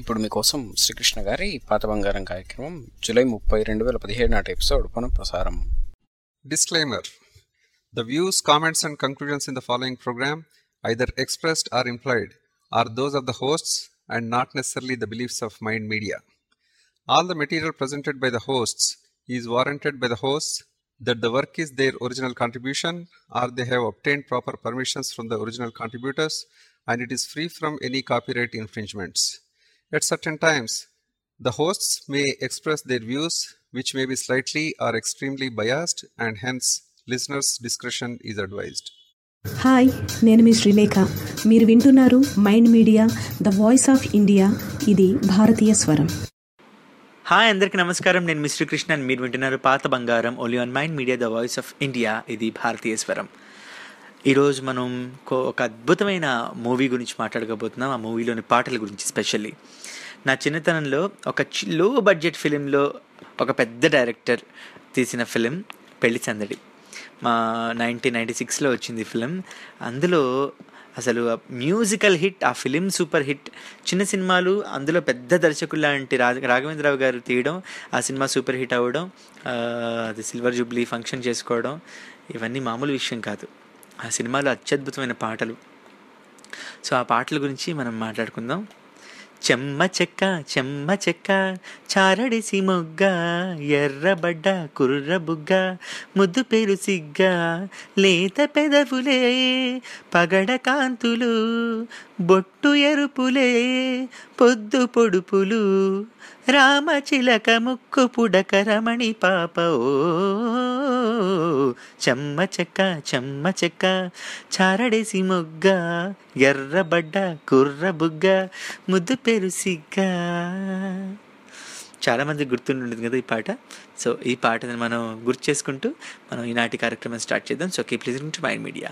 ఇప్పుడు మీకోసం శ్రీకృష్ణ గారి పాత బంగారం కార్యక్రమం జూలై ముప్పై రెండు వేల పదిహేడు నాటి ఎపిసోడ్ పునః ప్రసారం Disclaimer The views, comments, and conclusions in the following program, either expressed or implied, are those of the hosts and not necessarily the beliefs of Mind Media. All the material presented by the hosts is warranted by the hosts that the work is their original contribution or they have obtained proper permissions from the original contributors and it is free from any copyright infringements. At certain times, the hosts may express their views, which may be slightly or extremely biased, and hence listeners' discretion is advised. Hi నేను మీ శ్రీలేఖ. మీరు వింటున్నారు Mind Media the voice of India. ఇది భారతీయ స్వరం. Hi అందరికీ నమస్కారం. నేను మిస్టర్ కృష్ణ and మీరు వింటున్నారు పాత బంగారం only on Mind Media the voice of India ఇది భారతీయ స్వరం. ఈరోజు మనం కో- ఒక అద్భుతమైన మూవీ గురించి మాట్లాడకపోతున్నాం. ఆ మూవీలోని పాటల గురించి స్పెషల్లీ నా చిన్నతనంలో ఒక లో బడ్జెట్ ఫిలింలో ఒక పెద్ద డైరెక్టర్ తీసిన ఫిలిం పెళ్ళి సందడి. మా నైన్టీన్ నైంటీ సిక్స్లో వచ్చింది ఫిలిం. అందులో అసలు మ్యూజికల్ హిట్ ఆ ఫిలిం సూపర్ హిట్ చిన్న సినిమాలు అందులో పెద్ద దర్శకులు లాంటి రా రాఘవేంద్రరావు గారు తీయడం ఆ సినిమా సూపర్ హిట్ అవ్వడం అది సిల్వర్ జూబ్లీ ఫంక్షన్ చేసుకోవడం ఇవన్నీ మామూలు విషయం కాదు. ఆ సినిమాలో అత్యద్భుతమైన పాటలు. సో ఆ పాటల గురించి మనం మాట్లాడుకుందాం. చెమ్మ చెక్క చెమ్మ చెక్క చారడిసి మొగ్గ ఎర్రబడ్డ కుర్ర బుగ్గ ముద్దు పేరు సిగ్గ లేత పెదవులే పగడ కాంతులు బొట్టు ఎరుపులే పొద్దు పొడుపులు రామచిలక ముక్కు పుడక రమణి పాప ఓ చెమ్మ చెక్క చెమ్మ చెక్క చారడేసి మొగ్గ ఎర్రబడ్డ కుర్ర బుగ్గ ముద్దు పేరు సిగ్గా. చాలామంది గుర్తుంటుంది కదా ఈ పాట. సో ఈ పాటని మనం గుర్తు చేసుకుంటూ మనం ఈనాటి కార్యక్రమం స్టార్ట్ చేద్దాం. So keep listening to Mind Media.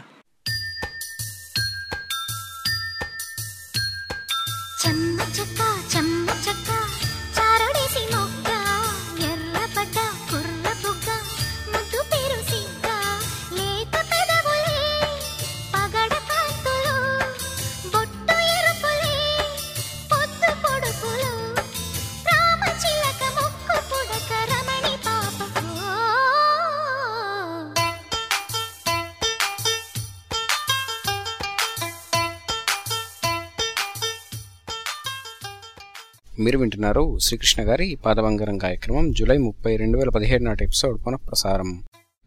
మీరు వింటున్నారు శ్రీకృష్ణ గారి పాత బంగారం కార్యక్రమం జూలై ముప్పై రెండు వేల పదిహేడు నాటి ఎపిసోడ్ పునః ప్రసారం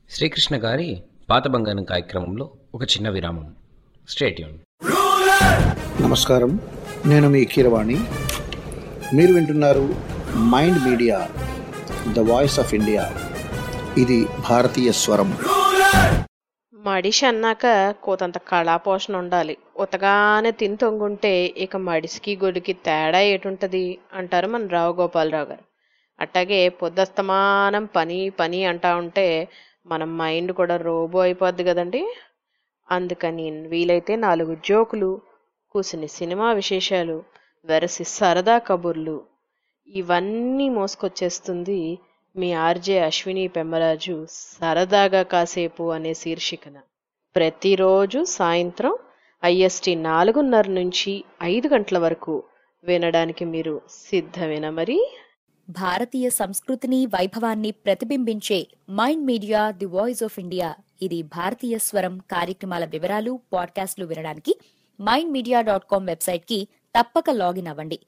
శ్రీకృష్ణ గారి పాత బంగారం కార్యక్రమంలో ఒక చిన్న విరామం. స్టేట్యూన్ నమస్కారం. నేను మీ కీరవాణి. మీరు వింటున్నారు Mind Media the voice of India. ఇది భారతీయ స్వరం. మడిషి అన్నాక కోతంత కళాపోషణ ఉండాలి. ఉతగానే తిని తొంగుంటే ఇక మడిసికి గొడికి తేడా ఏటుంటుంది అంటారు మన రావు గోపాలరావు గారు. అట్టాగే పొద్దస్తమానం పని పని అంటా ఉంటే మన మైండ్ కూడా రోబో అయిపోద్ది కదండి. అందుకని వీలైతే నాలుగు జోకులు కూసిని సినిమా విశేషాలు వెరసి సరదా కబుర్లు ఇవన్నీ మోసుకొచ్చేస్తుంది మీ ఆర్జే అశ్విని పెమ్మరాజు సరదాగా కాసేపు అనే శీర్షికన. ప్రతిరోజు సాయంత్రం ఐఎస్టి నాలుగున్నర నుంచి ఐదు గంటల వరకు వినడానికి మీరు సిద్ధమేనా మరి? భారతీయ సంస్కృతిని వైభవాన్ని ప్రతిబింబించే Mind Media the voice of India. ఇది భారతీయ స్వరం కార్యక్రమాల వివరాలు పాడ్కాస్ట్లు వినడానికి మైండ్ మీడియా డాట్ కామ్ వెబ్సైట్కి తప్పక లాగిన్ అవ్వండి.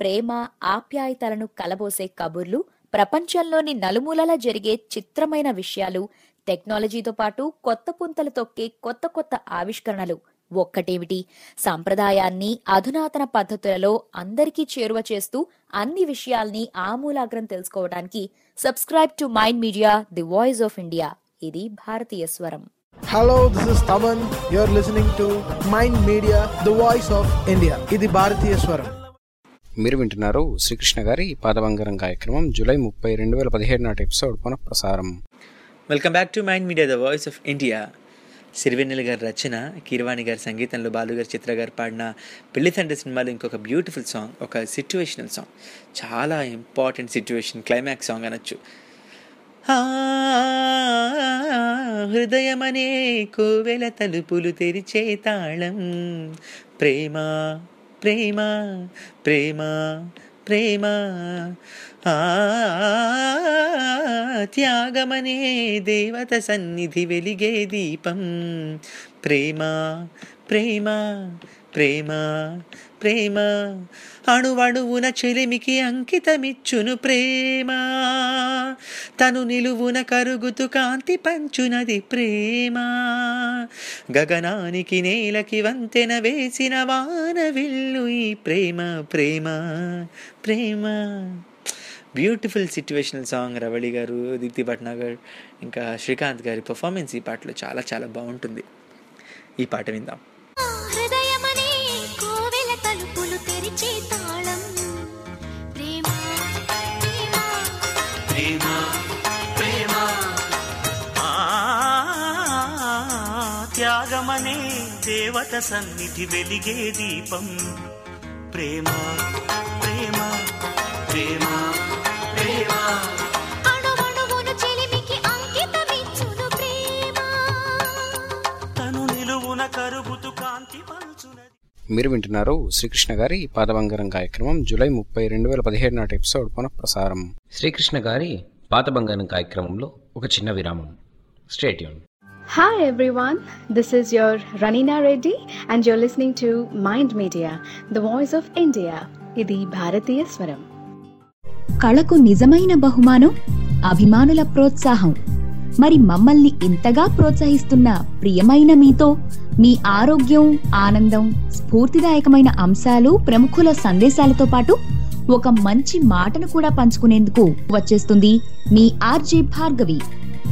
ప్రేమ ఆప్యాయతలను కలబోసే కబుర్లు ప్రపంచంలోని నలుమూలలా జరిగే చిత్రమైన విషయాలు టెక్నాలజీతో పాటు కొత్త పుంతలు తొక్కే కొత్త కొత్త ఆవిష్కరణలు ఒక్కటేమిటి? సాంప్రదాయాన్ని అధునాతన పద్ధతులలో అందరికీ చేరువ చేస్తూ అన్ని విషయాల్ని ఆమూలాగ్రం తెలుసుకోవడానికి subscribe to Mind Media the voice of India. ఇది భారతీయ స్వరం. Hello, this is Taman. You're listening to Mind Media, the voice of India. ఇది భారతీయ స్వరం. మీరు వింటున్నారు శ్రీకృష్ణ గారి పాదబంగారం కార్యక్రమం జూలై ముప్పై రెండు వేల పదిహేడు నాటి ఎపిసోడ్ పునఃప్రసారం. Welcome back to Mind Media the voice of India Sirivennela గారి రచన కీరవాణి గారి సంగీతంలో బాలుగారు చిత్ర గారు పాడిన పెళ్ళి తండ్రి సినిమాలో ఇంకొక బ్యూటిఫుల్ సాంగ్ ఒక సిచ్యువేషనల్ సాంగ్ చాలా ఇంపార్టెంట్ సిచ్యువేషన్ క్లైమాక్స్ సాంగ్ అనొచ్చు. హృదయమనే కోవెల తలుపులు తెరిచే తాళం. ప్రేమ ప్రేమ ప్రేమ ప్రేమ. త్యాగమనే దేవత సన్నిధి వెలిగే దీపం. ప్రేమ ప్రేమ ప్రేమ. ప్రేమ. అణువణువున చెలిమికి అంకితమిచ్చును ప్రేమ. తను నిలువున కరుగుతు కాంతి పంచునది ప్రేమ. గగనానికి నేలకి వంతెన వేసిన వాన విల్లు ఈ ప్రేమ ప్రేమ ప్రేమ. బ్యూటిఫుల్ సిచ్యువేషనల్ సాంగ్ రవళి గారు దీప్తి భట్నాగర్ ఇంకా శ్రీకాంత్ గారి పర్ఫార్మెన్స్ ఈ పాటలో చాలా చాలా బాగుంటుంది. ఈ పాట విందాం. దేవత సన్నిధి వెలిగే దీపం. ప్రేమ ప్రేమ ప్రేమ ప్రేమ. అణువణువున చెలిమికి అంకితమిచ్చును ప్రేమ. తను నిలువున కరుగుతు కాంతి పంచునది మీరు వింటున్నారు శ్రీకృష్ణ గారి పాదబంగారం కార్యక్రమం జూలై ముప్పై రెండు వేల పదిహేడు నాటి ఎపిసోడ్ పునఃప్రసారం. శ్రీకృష్ణ గారి పాతబంగారం కార్యక్రమంలో ఒక చిన్న విరామం. Stay tuned Hi everyone, this is your Ranina Reddy and you're listening to Mind Media, the voice of India. ఇది భారతీయ స్వరం. కళకు నిజమైన బహుమానం అభిమానుల ప్రోత్సాహం. మరి మమ్మల్ని ఇంతగా ప్రోత్సహిస్తున్న ప్రియమైన మీతో మీ ఆరోగ్యం ఆనందం స్ఫూర్తిదాయకమైన అంశాలు ప్రముఖుల సందేశాలతో పాటు ఒక మంచి మాటను కూడా పంచుకునేందుకు వచ్చేస్తుంది మీ ఆర్జే భార్గవి.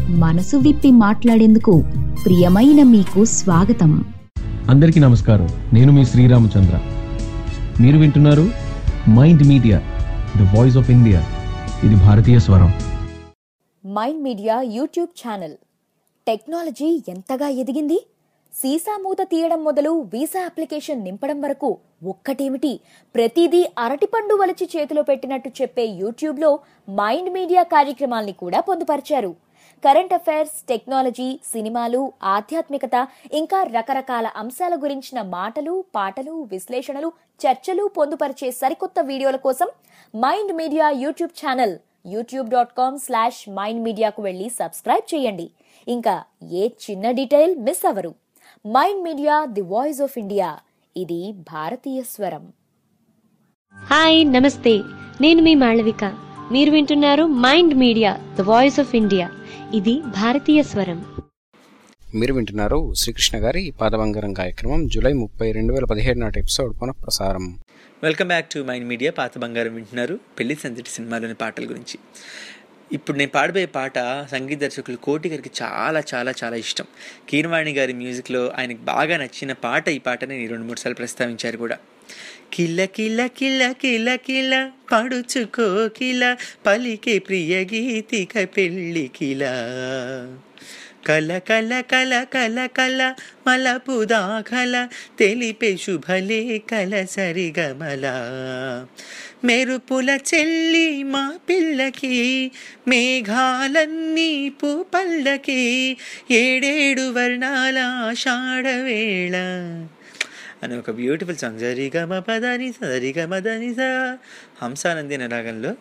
మనసు విప్పి మాట్లాడేందుకు ప్రియమైన మీకు స్వాగతం. అందరికీ నమస్కారం. నేను మీ శ్రీరామచంద్ర. మీరు వింటున్నారు Mind Media the voice of India. ఇది భారతీయ స్వరం. Mind Media YouTube channel. Technology ఎంతగా ఎదిగింది? సీసా మూత తీయడం మొదలు వీసా అప్లికేషన్ నింపడం వరకు ఒక్కటేమిటి? ప్రతిదీ అరటిపండు వలిచి చేతిలో పెట్టినట్టు చెప్పే యూట్యూబ్లో మైండ్ మీడియా కార్యక్రమాల్ని కూడా పొందుపరిచారు. కరెంట్ అఫైర్స్ టెక్నాలజీ సినిమాలు ఆధ్యాత్మికత ఇంకా రకరకాల అంశాల గురించిన మాటలు పాటలు విశ్లేషణలు చర్చలు పొందుపరిచే సరికొత్త వీడియోల కోసం Mind Media YouTube channel YouTube dot com slash Mind మీడియాకు వెళ్ళి సబ్స్క్రైబ్ చేయండి. ఇంకా ఏ చిన్న detail miss hour Mind Media the voice of India. ఇది భారతీయ స్వరం. హాయ్ నమస్తే. నేను మీ మాళవిక. మీరు వింటున్నారు Mind Media the voice of India. ఇది భారతీయ స్వరం. మీరు వింటున్నారు శ్రీకృష్ణ గారి పాదబంగారం కార్యక్రమం జూలై ముప్పై రెండు వేల పదిహేడు నాటి ఎపిసోడ్ పునఃప్రసారం. Welcome back to Mind Media పాత బంగారం వింటున్నారు పెళ్ళి సందడి సినిమాలోని పాటల గురించి. ఇప్పుడు నేను పాడబోయే పాట సంగీత దర్శకులు కోటి గారికి చాలా చాలా చాలా ఇష్టం. కీరవాణి గారి మ్యూజిక్లో ఆయనకు బాగా నచ్చిన పాట ఈ పాటని నేను రెండు మూడు సార్లు ప్రస్తావించారు కూడా. కిల కిల కిల కిల కిల పడుచుకో కిల పలికి ప్రియ గీతిక పెళ్ళి కిల. కల కల కల కల కల మలపు దాఖల తెలిపే శుభలే కల సరిగమల. మెరుపుల చెల్లి మా పిల్లకి మేఘాలన్నీ పూపల్లకి ఏడేడు వర్ణాల ఆషాఢవేళ అని ఒక బ్యూటిఫుల్ సాంగ్. జరిగమ పదని సరిగమ దని స. హంసానంది అనే రాగంలో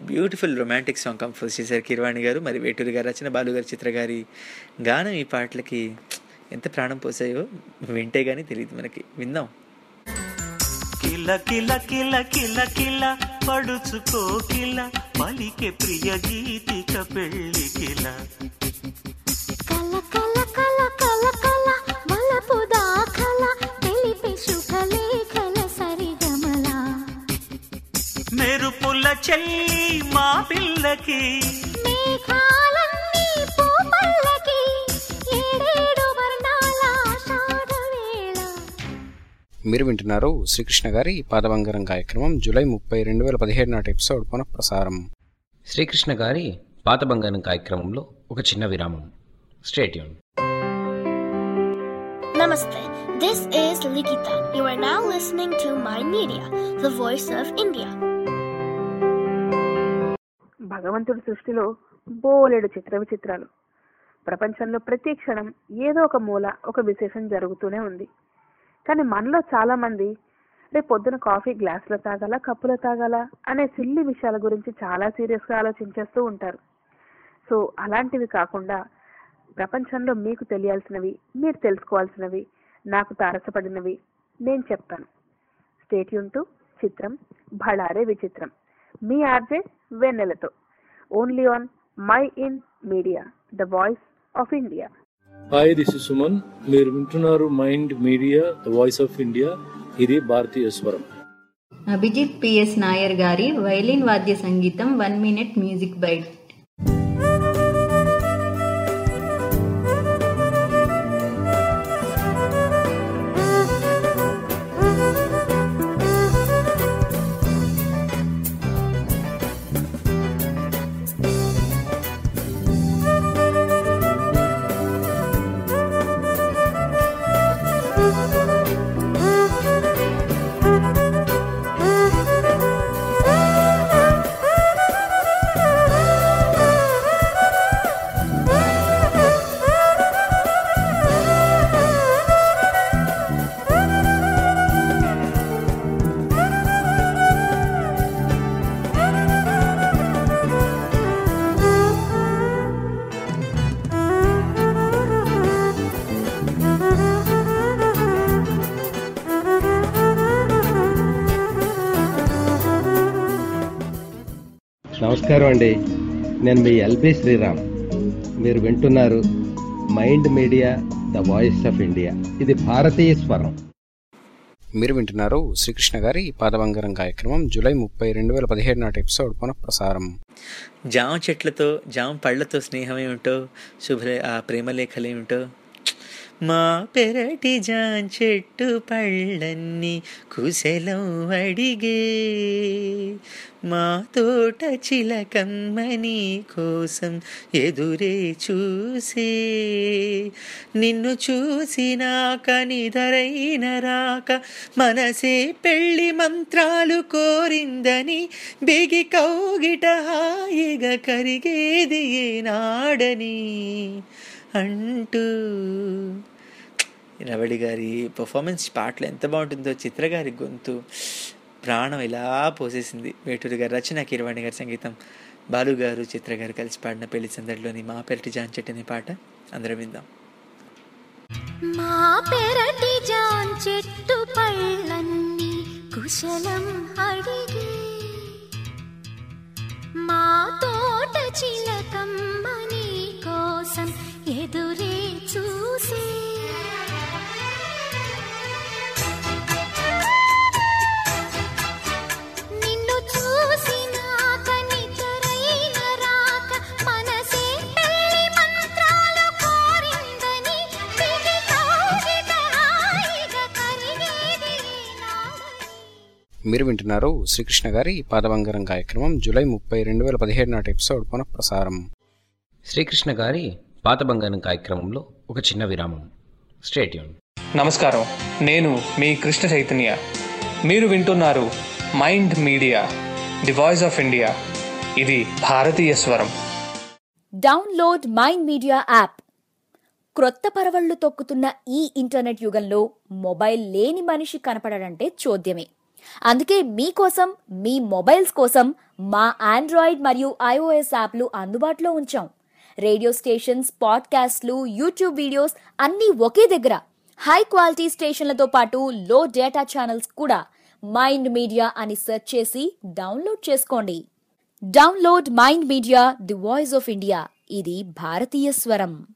బ్యూటిఫుల్ రొమాంటిక్ సాంగ్ కంపోజ్ చేశారు కిరవాణి గారు. మరి వేటూరి గారు రచన బాలు గారి చిత్ర గారి గానం ఈ పాటలకి ఎంత ప్రాణం పోసాయో వింటే కానీ తెలియదు మనకి. విందాం. కిల కిల కిల కిల కిల పడుచుకో కిల పలికే ప్రియ గీతిక కల. కల కల చెల్లి మా పిల్లకి మీరు వింటున్నారు శ్రీకృష్ణ గారి పాదబంగారం కార్యక్రమం జూలై ముప్పై రెండు వేల పదిహేడు నాటి ఎపిసోడ్ పునఃప్రసారం శ్రీకృష్ణ గారి పాతబంగారం కార్యక్రమంలో ఒక చిన్న విరామం stay tuned. This is Likita. You are now listening to Mind Media, the voice of India. భగవంతుడి సృష్టిలో బోలెడు చిత్ర విచిత్రాలు. ప్రపంచంలో ప్రతి క్షణం ఏదో ఒక మూల ఒక విశేషం జరుగుతూనే ఉంది. కానీ మనలో చాలా మంది రేపు పొద్దున కాఫీ గ్లాసులో తాగాల కప్పులో తాగాల? అనే సిల్లి విషయాల గురించి చాలా సీరియస్గా ఆలోచించేస్తూ ఉంటారు. సో అలాంటివి కాకుండా ప్రపంచంలో మీకు తెలియాల్సినవి మీరు తెలుసుకోవాల్సినవి నాకు తారసపడినవి నేను చెప్తాను. స్టేట్యూన్ టు చిత్రం భళారే విచిత్రం. మీ ఆర్జే వెన్నెలతో. Only on Mind Media the voice of India hi this is Suman మీరు వింటున్నారు Mind Media the voice of India ఇది భారతీయ స్వరం. అభిజిత్ పిఎస్ నాయర్ గారి వైలిన్ వాద్య సంగీతం వన్ మినిట్ మ్యూజిక్ బైట్ నమస్కారం అండి. నేను మీ ఎల్బి శ్రీరామ్. మీరు వింటున్నారు Mind Media the voice of India. ఇది భారతీయ స్వరం. మీరు వింటున్నారు శ్రీకృష్ణ గారి పాదబంగారం కార్యక్రమం జూలై ముప్పై రెండు వేల పదిహేడు నాటి ఎపిసోడ్ పునఃప్రసారం. జామ చెట్లతో జామ పళ్ళతో స్నేహం ఏమిటో శుభ్ర ఆ ప్రేమ లేఖలేమిటో మా పెరటి జాన్ చెట్టు పళ్ళన్నీ కుశలం అడిగే. మా తోట చిలకమ్మని కోసం ఎదురే చూసే. నిన్ను చూసినాక నిదరైన రాక మనసే పెళ్ళి మంత్రాలు కోరిందని బిగి కౌగిట హాయిగా కరిగేది ఏనాడని అంటూ రవళి గారి పర్ఫార్మెన్స్ పాటలు ఎంత బాగుంటుందో చిత్ర గారి గొంతు ప్రాణం ఇలా పోసేసింది. వేటూరి గారి రచన కిరవాణి గారి సంగీతం. బాలు గారు చిత్ర గారు కలిసి పాడిన పెళ్ళి సందడిలోని మా పెరటి జాన్ అనే పాట అందరం విందాం. మా పెరటి జాన్ చెట్టు పళ్ళన్నీ కుశలం అడిగి. మా తోట చిలకమ్మ మీరు వింటున్నారు శ్రీకృష్ణ గారి పాదబంగారం కార్యక్రమం జూలై ముప్పై రెండు వేల పదిహేడు నాటి ఎపిసోడ్ పునఃప్రసారం. శ్రీకృష్ణ గారి పాతబంగారం కార్యక్రమంలో ఒక చిన్న విరామం. స్టేట్యూన్ నమస్కారం. నేను మీ కృష్ణ చైతన్య. మీరు వింటున్నారు Mind Media the voice of India. ఇది భారతీయ స్వరం. Download Mind Media app. క్రొత్త పరవళ్ళు తొక్కుతున్న ఈ ఇంటర్నెట్ యుగంలో మొబైల్ లేని మనిషి కనపడడంటే చోద్యమే. అందుకే మీకోసం మీ మొబైల్స్ కోసం మా ఆండ్రాయిడ్ మరియు ఐఓఎస్ యాప్లు అందుబాటులో ఉంచాం. రేడియో స్టేషన్స్ పాడ్కాస్ట్లు యూట్యూబ్ వీడియోస్ అన్నీ ఒకే దగ్గర. హై క్వాలిటీ స్టేషన్లతో పాటు లో డేటా ఛానల్స్ కూడా మైండ్ మీడియా అని సెర్చ్ చేసి డౌన్లోడ్ చేసుకోండి. Download Mind Media the voice of India. ఇది భారతీయ స్వరం.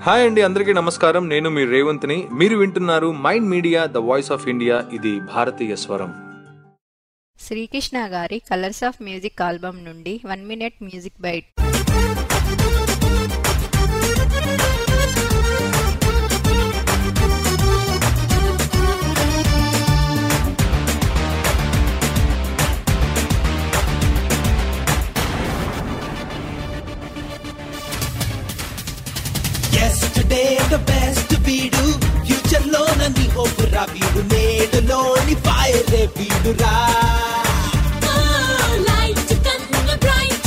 హాయ్ అండి అందరికీ నమస్కారం. నేను మీ రేవంత్ని. మీరు వింటున్నారు Mind Media the voice of India. ఇది భారతీయ స్వరం. శ్రీకృష్ణ గారి కలర్స్ ఆఫ్ మ్యూజిక్ ఆల్బమ్ నుండి వన్ మినిట్ మ్యూజిక్ బైట్ వేరే వీడురా Light కన్న bright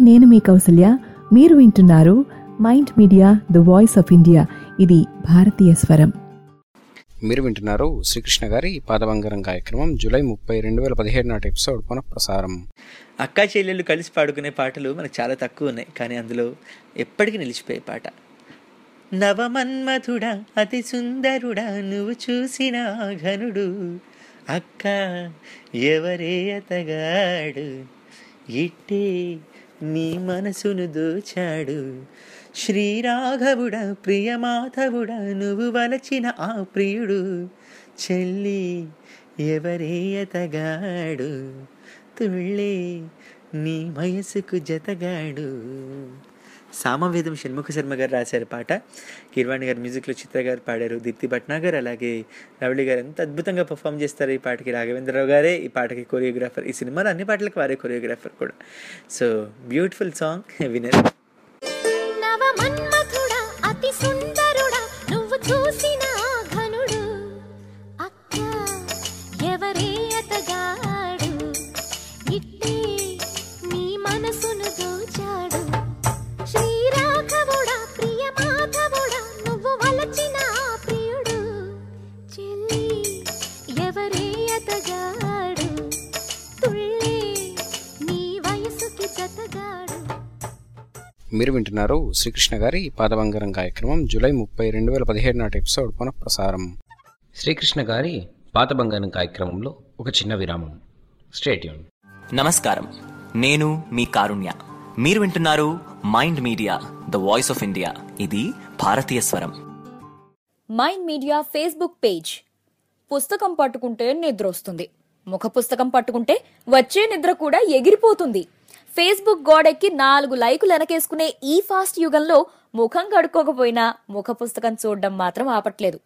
నేను మీ కౌసల్య. మీరు వింటున్నారు Mind Media the voice of India. ఇది భారతీయ స్వరం. మీరు వింటున్నారు శ్రీకృష్ణ గారి పాదబంగారం కార్యక్రమం జూలై ముప్పై రెండు వేల పదిహేడు నాటి ఎపిసోడ్ పునః ప్రసారం అక్కా చెల్లెళ్ళు కలిసి పాడుకునే పాటలు మనకు చాలా తక్కువ ఉన్నాయి కానీ అందులో ఎప్పటికీ నిలిచిపోయే పాట. నవమన్మధుడా అతి సుందరుడా నువ్వు చూసిన ఘనుడు. అక్క ఎవరే అతగాడు? ఇట్టే నీ మనసును దోచాడు. శ్రీరాఘవుడ ప్రియమాధవుడ నువ్వు వలచిన ఆ ప్రియుడు. చెల్లి ఎవరే అతగాడు తుళ్ళే నీ వయసుకు జతగాడు. సామవేదం షణ్ముఖ శర్మ గారు రాశారు పాట. కిర్వాణి గారు మ్యూజిక్లో చిత్ర గారు పాడారు. దీప్తి భట్నాగర్ అలాగే రవళి గారు ఎంత అద్భుతంగా పర్ఫామ్ చేస్తారు ఈ పాటకి. రాఘవేంద్రరావు గారే ఈ పాటకి కొరియోగ్రాఫర్ ఈ సినిమాలో అన్ని పాటలకు వారే కొరియోగ్రాఫర్ కూడా. సో బ్యూటిఫుల్ సాంగ్ వినర్ మీరు వింటున్నారు శ్రీకృష్ణ గారి పాదబంగారం కార్యక్రమం జూలై ముప్పై రెండు వేల పదిహేడు నాటి ఎపిసోడ్ పునః ప్రసారం శ్రీకృష్ణ గారి పాత బంగారం కార్యక్రమంలో ఒక చిన్న విరామం. స్టేట్యూన్ నమస్కారం. నేను మీ కారుణ్య. మీరు వింటున్నారు Mind Media the voice of India. ఇది భారతీయ స్వరం. Mind Media Facebook page. పుస్తకం పట్టుకుంటే నిద్ర వస్తుంది. ముఖ పుస్తకం పట్టుకుంటే వచ్చే నిద్ర కూడా ఎగిరిపోతుంది. ఫేస్బుక్ గోడెక్కి నాలుగు లైకులు వెనకేసుకునే ఈ ఫాస్ట్ యుగంలో ముఖం కడుక్కోకపోయినా ముఖ పుస్తకం చూడడం మాత్రం ఆపట్లేదు.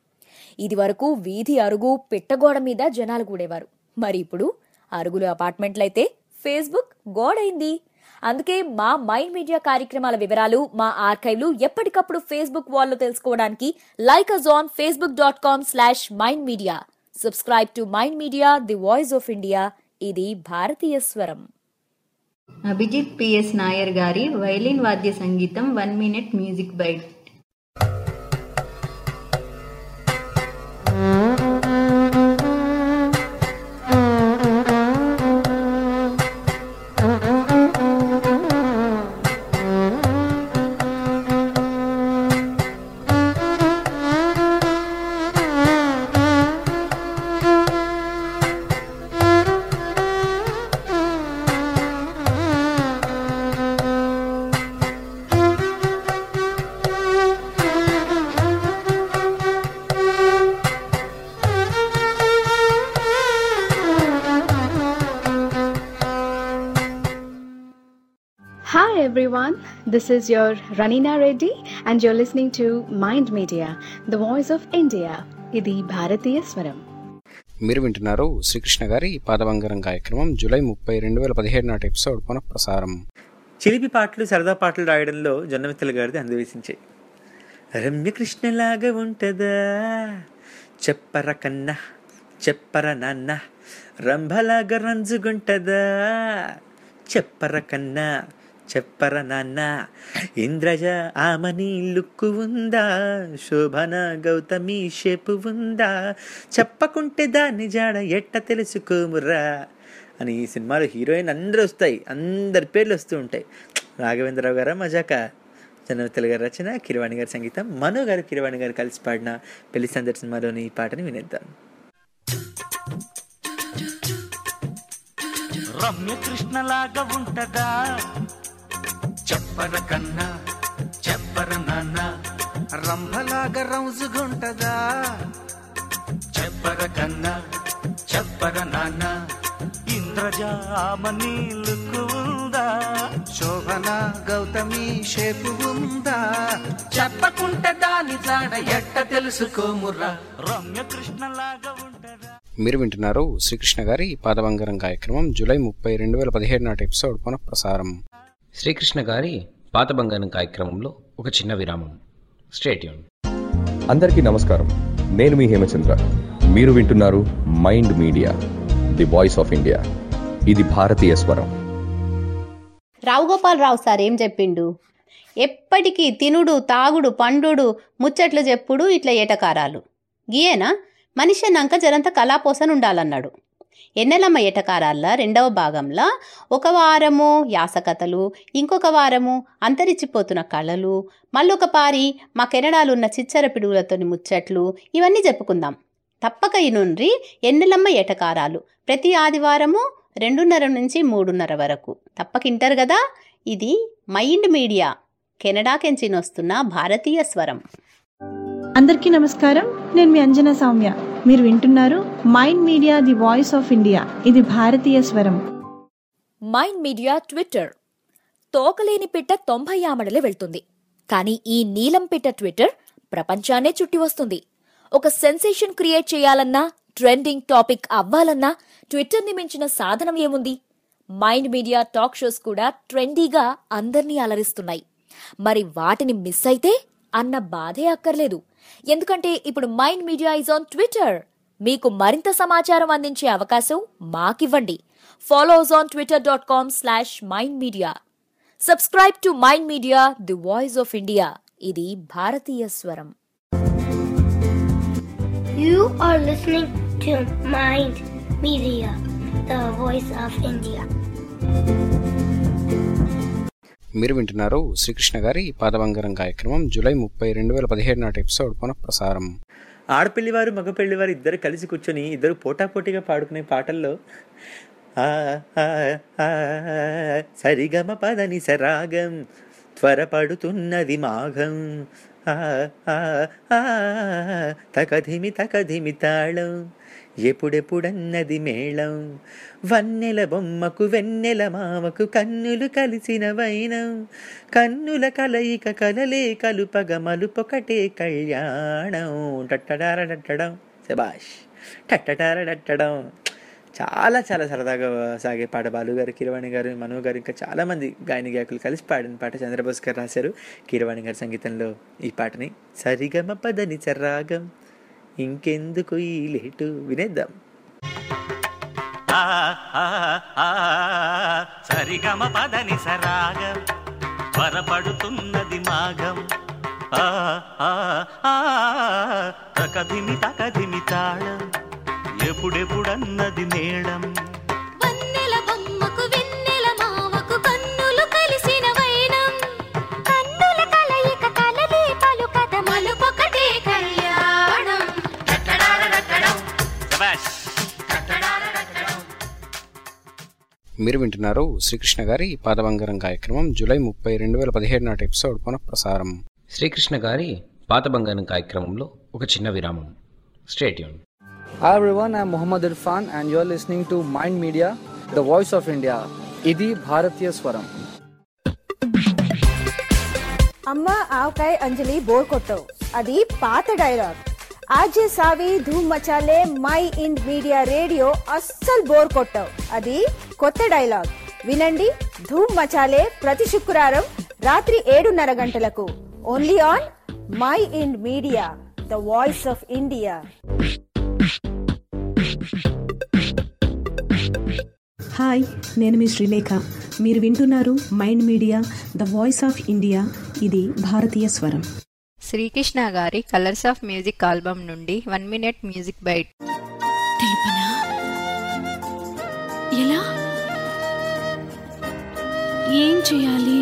ఇది వరకు వీధి అరుగు పిట్టగోడ మీద జనాలు కూడేవారు. మరి ఇప్పుడు అరుగులు అపార్ట్మెంట్లయితే ఫేస్బుక్ గోడైంది. అందుకే మా మైండ్ మీడియా కార్యక్రమాల వివరాలు మా ఆర్కైవ్లు ఎప్పటికప్పుడు ఫేస్బుక్ వాల్లో తెలుసుకోవడానికి like us on Facebook dot com slash Mind Media. Subscribe to Mind Media the voice of India ఇది భారతీయ స్వరం. అభిజిత్ పిఎస్ నాయర్ గారి వైలిన్ వాద్య సంగీతం one minute music bite. This is your Ranina Reddy and you're listening to Mind Media, the voice of India. ఇది భారతీయ స్వరం. మీరు వింటున్నారు శ్రీకృష్ణ గారి పాదబంగారం కార్యక్రమం జూలై ముప్పై రెండు వేల పదిహేడు నాటి ఎపిసోడ్ పునః ప్రసారం చిలిపి పాటలు సరదా పాటలు రాయడంలో జొన్నమిత్తల గారిది అందవేసించే రమ్యకృష్ణలాగా ఉంటదా? చెప్పర కన్నా చెప్పర నాన్న రంభలాగా రంజుగుంటదా? చెప్పర కన్నా చెప్పర నాన్న. ఇంద్రజ ఆమని లుక్కు ఉందా? శోభన గౌతమి షేపు ఉందా? చెప్పకుంటే దాన్ని జాడ ఎట్ట తెలుసుకోమురా? అని ఈ సినిమాలో హీరోయిన్ అందరూ వస్తాయి. అందరి పేర్లు వస్తూ ఉంటాయి. రాఘవేంద్రరావు గారా మజాక? జనవతల గారి రచన కిరవాణి గారి సంగీతం. మనో గారు కిరవాణి గారు కలిసి పాడిన పెళ్ళి సందడి సినిమాలోని ఈ పాటని వినేద్దాం. రమ్య కృష్ణలాగా ఉంటదా? చెప్పర కన్నా చెప్పర నాన్న రంభలాగా రౌజుగుంటదా? చెప్పర కన్నా చెప్పర నాన్న ఇంద్రజామ లుక్కు ఉందా? శోభన గౌతమి షేపు ఉందా? చెప్పకుంటే దాని జాడ ఎట్ట తెలుసుకోమురా? రమ్య కృష్ణలాగా ఉంటదా? మీరు వింటున్నారు శ్రీకృష్ణ గారి పాదబంగారం కార్యక్రమం జూలై ముప్పై రెండు వేల పదిహేడు నాటి ఎపిసోడ్ పునఃప్రసారం. శ్రీకృష్ణ గారి పాత బంగారం కార్యక్రమంలో ఒక చిన్న విరామం. స్టేట్యూన్ అందరికీ నమస్కారం. నేను మీ హేమచంద్ర. మీరు వింటున్నారు Mind Media the voice of India. ఇది భారతీయ స్వరం. రావు గోపాల్ రావు సార్ ఏం చెప్పిండు? ఎప్పటికీ తినుడు తాగుడు పండుడు ముచ్చట్లు చెప్పుడు ఇట్లా ఏటకారాలు. గీయేనా? మనిషి అన్నాక జరంత కళాపోసన ఉండాలన్నాడు ఎన్నెలమ్మ ఎటకారాల రెండవ భాగంలో? ఒక వారము యాసకథలు ఇంకొక వారము అంతరించిపోతున్న కళలు మళ్ళొక పారి మా కెనడాలున్న చిచ్చర పిడుగులతోని ముచ్చట్లు ఇవన్నీ చెప్పుకుందాం తప్పక ఇనుండ్రి ఎన్నెలమ్మ ఎటకారాలు ప్రతి ఆదివారము రెండున్నర నుంచి మూడున్నర వరకు. తప్పకింటారు కదా ఇది మైండ్ మీడియా. కెనడాకెంచిన వస్తున్న భారతీయ స్వరం. అందరికీ నమస్కారం. నేను మీ అంజన సౌమ్య. మీరు వింటున్నారు Mind Media the voice of India ఇది భారతీయ స్వరం. మైండ్ మీడియా ట్విట్టర్ తోకలేని పిట్ట తొంభై ఆమడలే వెళ్తుంది. కానీ ఈ నీలం పిట్ట ట్విట్టర్ ప్రపంచాన్నే చుట్టి వస్తుంది. ఒక సెన్సేషన్ క్రియేట్ చేయాలన్నా ట్రెండింగ్ టాపిక్ అవ్వాలన్నా ట్విట్టర్ని మించిన సాధనం ఏముంది? మైండ్ మీడియా టాక్ షోస్ కూడా ట్రెండీగా అందర్నీ అలరిస్తున్నాయి. మరి వాటిని మిస్ అయితే అన్న బాధే అక్కర్లేదు. ఎందుకంటే ఇప్పుడు Mind Media is on Twitter. మీకు మరింత సమాచారం అందించే అవకాశం మాకివ్వండి. Follow us on Twitter dot com slash Mind Media. Subscribe to Mind Media the voice of India. ఇది భారతీయ స్వరం. You are listening to Mind Media, the voice of India. మీరు వింటున్నారు శ్రీకృష్ణ గారి పాదబంగారం కార్యక్రమం జూలై ముప్పై రెండు వేల పదిహేడు నాటి ఎపిసోడ్ పునఃప్రసారం. ఆడపిల్లివారు మగపిల్లివారు ఇద్దరు కలిసి కూర్చొని ఇద్దరు పోటాపోటీగా పాడుకునే పాటల్లో సరిగమ పదని సరాగం త్వరపడుతున్నది మాఘం. తకధిమి తకధిమి తాళం ఎప్పుడెప్పుడన్నది మేళం. వన్నెల బొమ్మకు వెన్నెల మామకు కన్నులు కలిసిన వైనం. కన్నుల కలయిక కలలే కలుపగ మలుపొకటే కళ్యాణం. టట్టడారడట్టడం శబాష్ టట్టడారడట్టడం చాలా చాలా సరదాగా సాగే పాట బాలు గారు కిరవాణి గారు మనో గారు ఇంకా చాలామంది గాయని గాయకులు కలిసి పాడిన పాట చంద్రబోస్ గారు రాశారు. కిరవాణి గారి సంగీతంలో ఈ పాటని. సరిగమ పదని చర్రాగం ఇంకెందుకు ఈ లేటు? వినేద్దాం. సరిగమ పదని సరాగం త్వరపడుతున్నది మాగం ఆ, ఆ, తకధిమి తకధిమి తాళం ఎప్పుడెప్పుడన్నది మేళం మీరు వింటున్నారు శ్రీకృష్ణ గారి పాదబంగారం కార్యక్రమం జూలై ముప్పై రెండు వేల పదిహేడు నాటి ఎపిసోడ్ పునఃప్రసారం. శ్రీకృష్ణ గారి పాత బంగారం కార్యక్రమంలో ఒక చిన్న విరామం. Stay tuned Hi everyone, I'm Muhammad Irfan and you're listening to Mind Media, the voice of India. ఇది భారతీయ స్వరం అమ్మ ఆవకాయ అంజలి బోర్ కొట్టవు అది పాత డైలాగ్ ఆజే సావి ధూమ్ Machale Mind Media radio అస్సలు బోర్ కొట్టవు. అది కొత్త డైలాగ్. వినండి ధూమ్ మచాలే ప్రతి శుక్రవారం రాత్రి ఏడున్నర గంటలకు. Only on Mind Media the voice of India. Hi నేను మీ శ్రీలేఖ. మీరు వింటున్నారు Mind Media the voice of India. ఇది భారతీయ స్వరం. శ్రీకృష్ణ గారి కలర్స్ ఆఫ్ మ్యూజిక్ ఆల్బమ్ నుండి వన్ మినిట్ మ్యూజిక్ బైట్ ఎలా? ఏం చేయాలి?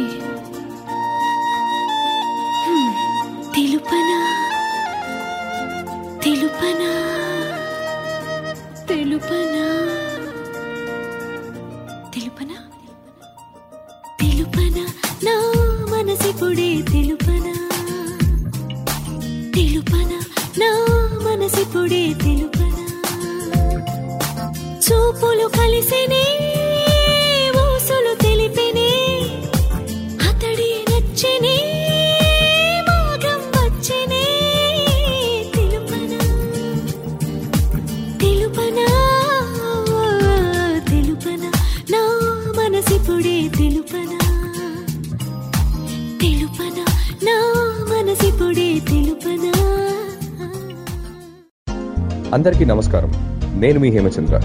అందరికీ నమస్కారం నేను మీ హేమచంద్ర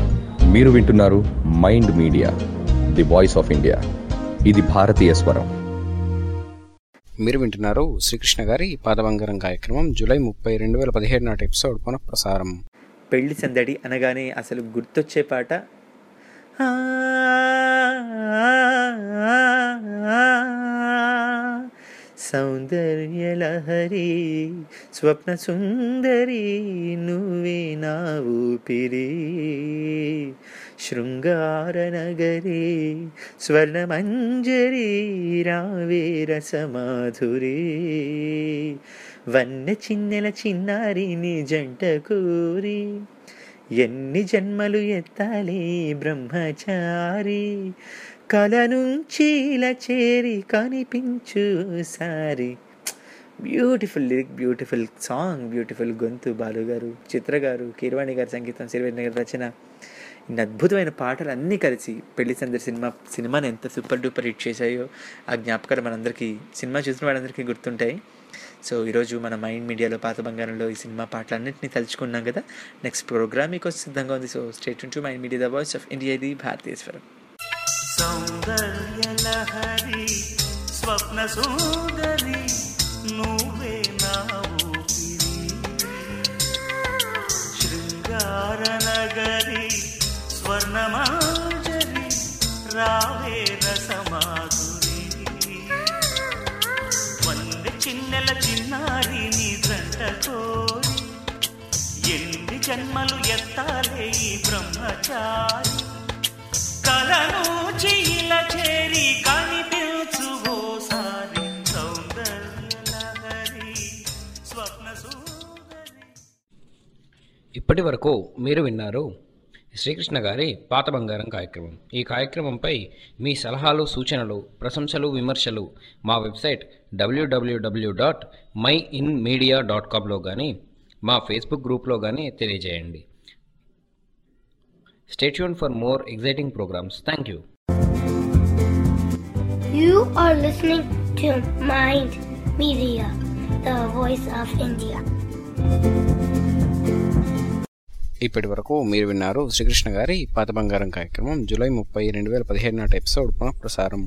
మీరు వింటున్నారు Mind Media the voice of India ఇది భారతీయ స్వరం మీరు వింటున్నారు శ్రీకృష్ణ గారి పాదబంగారం కార్యక్రమం జూలై ముప్పై రెండు వేల పదిహేడు నాటి ఎపిసోడ్ పునః ప్రసారం పెళ్ళి సందడి అనగానే అసలు గుర్తొచ్చే పాట సౌందర్యలహరి సౌందర్య లహరి స్వప్న సుందరి నువ్వే నా ఊపిరి. శృంగార నగరి స్వర్ణమంజరి రావే రసమాధురి వన్న చిన్నెల చిన్నారిని జంటకూరి జంట ఎన్ని జన్మలు ఎత్తాలి బ్రహ్మచారి. కల నుంచి ఇలా చేరి కనిపించు సారి. Beautiful lyric beautiful song beautiful గొంతు బాలు గారు చిత్ర గారు కీరవాణి గారి సంగీతం సిరివేణి గారి రచన. ఇన్ని అద్భుతమైన పాటలు అన్నీ కలిసి పెళ్ళి సందరి సినిమా సినిమాని ఎంత సూపర్ డూపర్ హిట్ చేశాయో ఆ జ్ఞాపకాలు మనందరికీ సినిమా చూసిన వాళ్ళందరికీ గుర్తుంటాయి. సో ఈరోజు మన మైండ్ మీడియాలో పాత బంగారంలో ఈ సినిమా పాటలన్నింటినీ తలుచుకున్నాం కదా. నెక్స్ట్ ప్రోగ్రామ్ మీకు సిద్ధంగా ఉంది. So stay tuned to Mind Media the voice of India ఇది భారతీయేశ్వరం సౌందర్యలహరి స్వప్న సోదరి నువ్వే నా ఊపిరి. శృంగార నగరి స్వర్ణమాజరి రావే రసమాధురి. వంద చిన్నెల చిన్నారి నీ జంట కోరి ఎన్ని జన్మలు ఎత్తాలే ఈ బ్రహ్మచారి. ఇప్పటి వరకు మీరు విన్నారు శ్రీకృష్ణ గారి పాత బంగారం కార్యక్రమం. ఈ కార్యక్రమంపై మీ సలహాలు సూచనలు ప్రశంసలు విమర్శలు మా website WWW dot Mind Media dot కామ్లో కానీ మా ఫేస్బుక్ గ్రూప్లో కానీ తెలియజేయండి. Stay tuned for more exciting programmes thank you You. Are listening to Mind Media, the voice of India. ఇప్పటి వరకు మీరు విన్నారు శ్రీకృష్ణ గారి పాత బంగారం కార్యక్రమం జూలై ముప్పై రెండు వేల పదిహేడు నాటి ఎపిసోడ్ పునః ప్రసారం